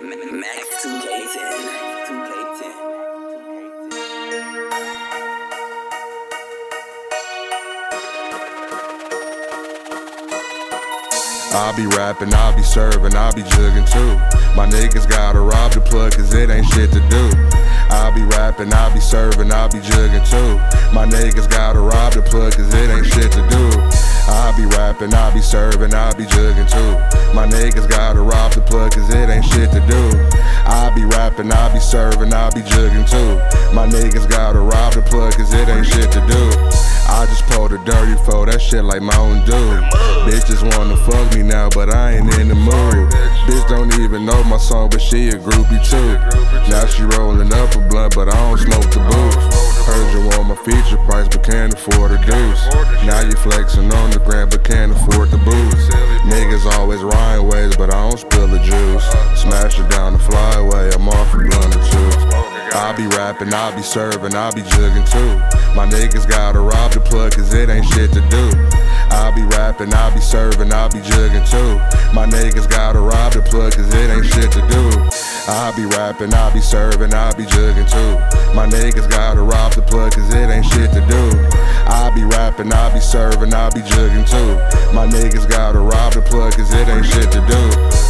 Max 2K10. 2K10. I'll be rapping, I'll be serving, I'll be jugging too. My niggas gotta rob the plug cause it ain't shit to do. I'll be rapping, I'll be serving, I'll be jugging too. My niggas gotta rob the plug cause it ain't shit to do. Rapping, I'll be serving, I'll be jugging too. My niggas gotta rob the plug cause it ain't shit to do. I'll be rapping, I'll be serving, I'll be jugging too. My niggas gotta rob the plug cause it ain't shit to do. I just pulled a dirty foe, that shit like Mountain Dew. Bitches wanna fuck me now, but I ain't in the mood. Bitch don't even know my song, but she a groupie too. Now she rolling up a blunt, but I don't smoke the booze. Heard you want my feature price, but can't afford a deuce. Now you flexing on the gram, but can't always rhyme ways, but I don't spill the juice. Smash it down the flyway, I'm off a blunt or two. I'll be rapping, I'll be serving, I'll be jugging too. My niggas gotta rob the plug cause it ain't shit to do. I'll be rapping, I'll be serving, I'll be jugging too. My niggas gotta rob the plug cause it ain't shit to do. I'll be rapping, I'll be serving, I'll be jugging too. My niggas gotta rob the plug cause it rapping, I'll be serving, I'll be jugging too. My niggas gotta rob the plug cause it ain't shit to do.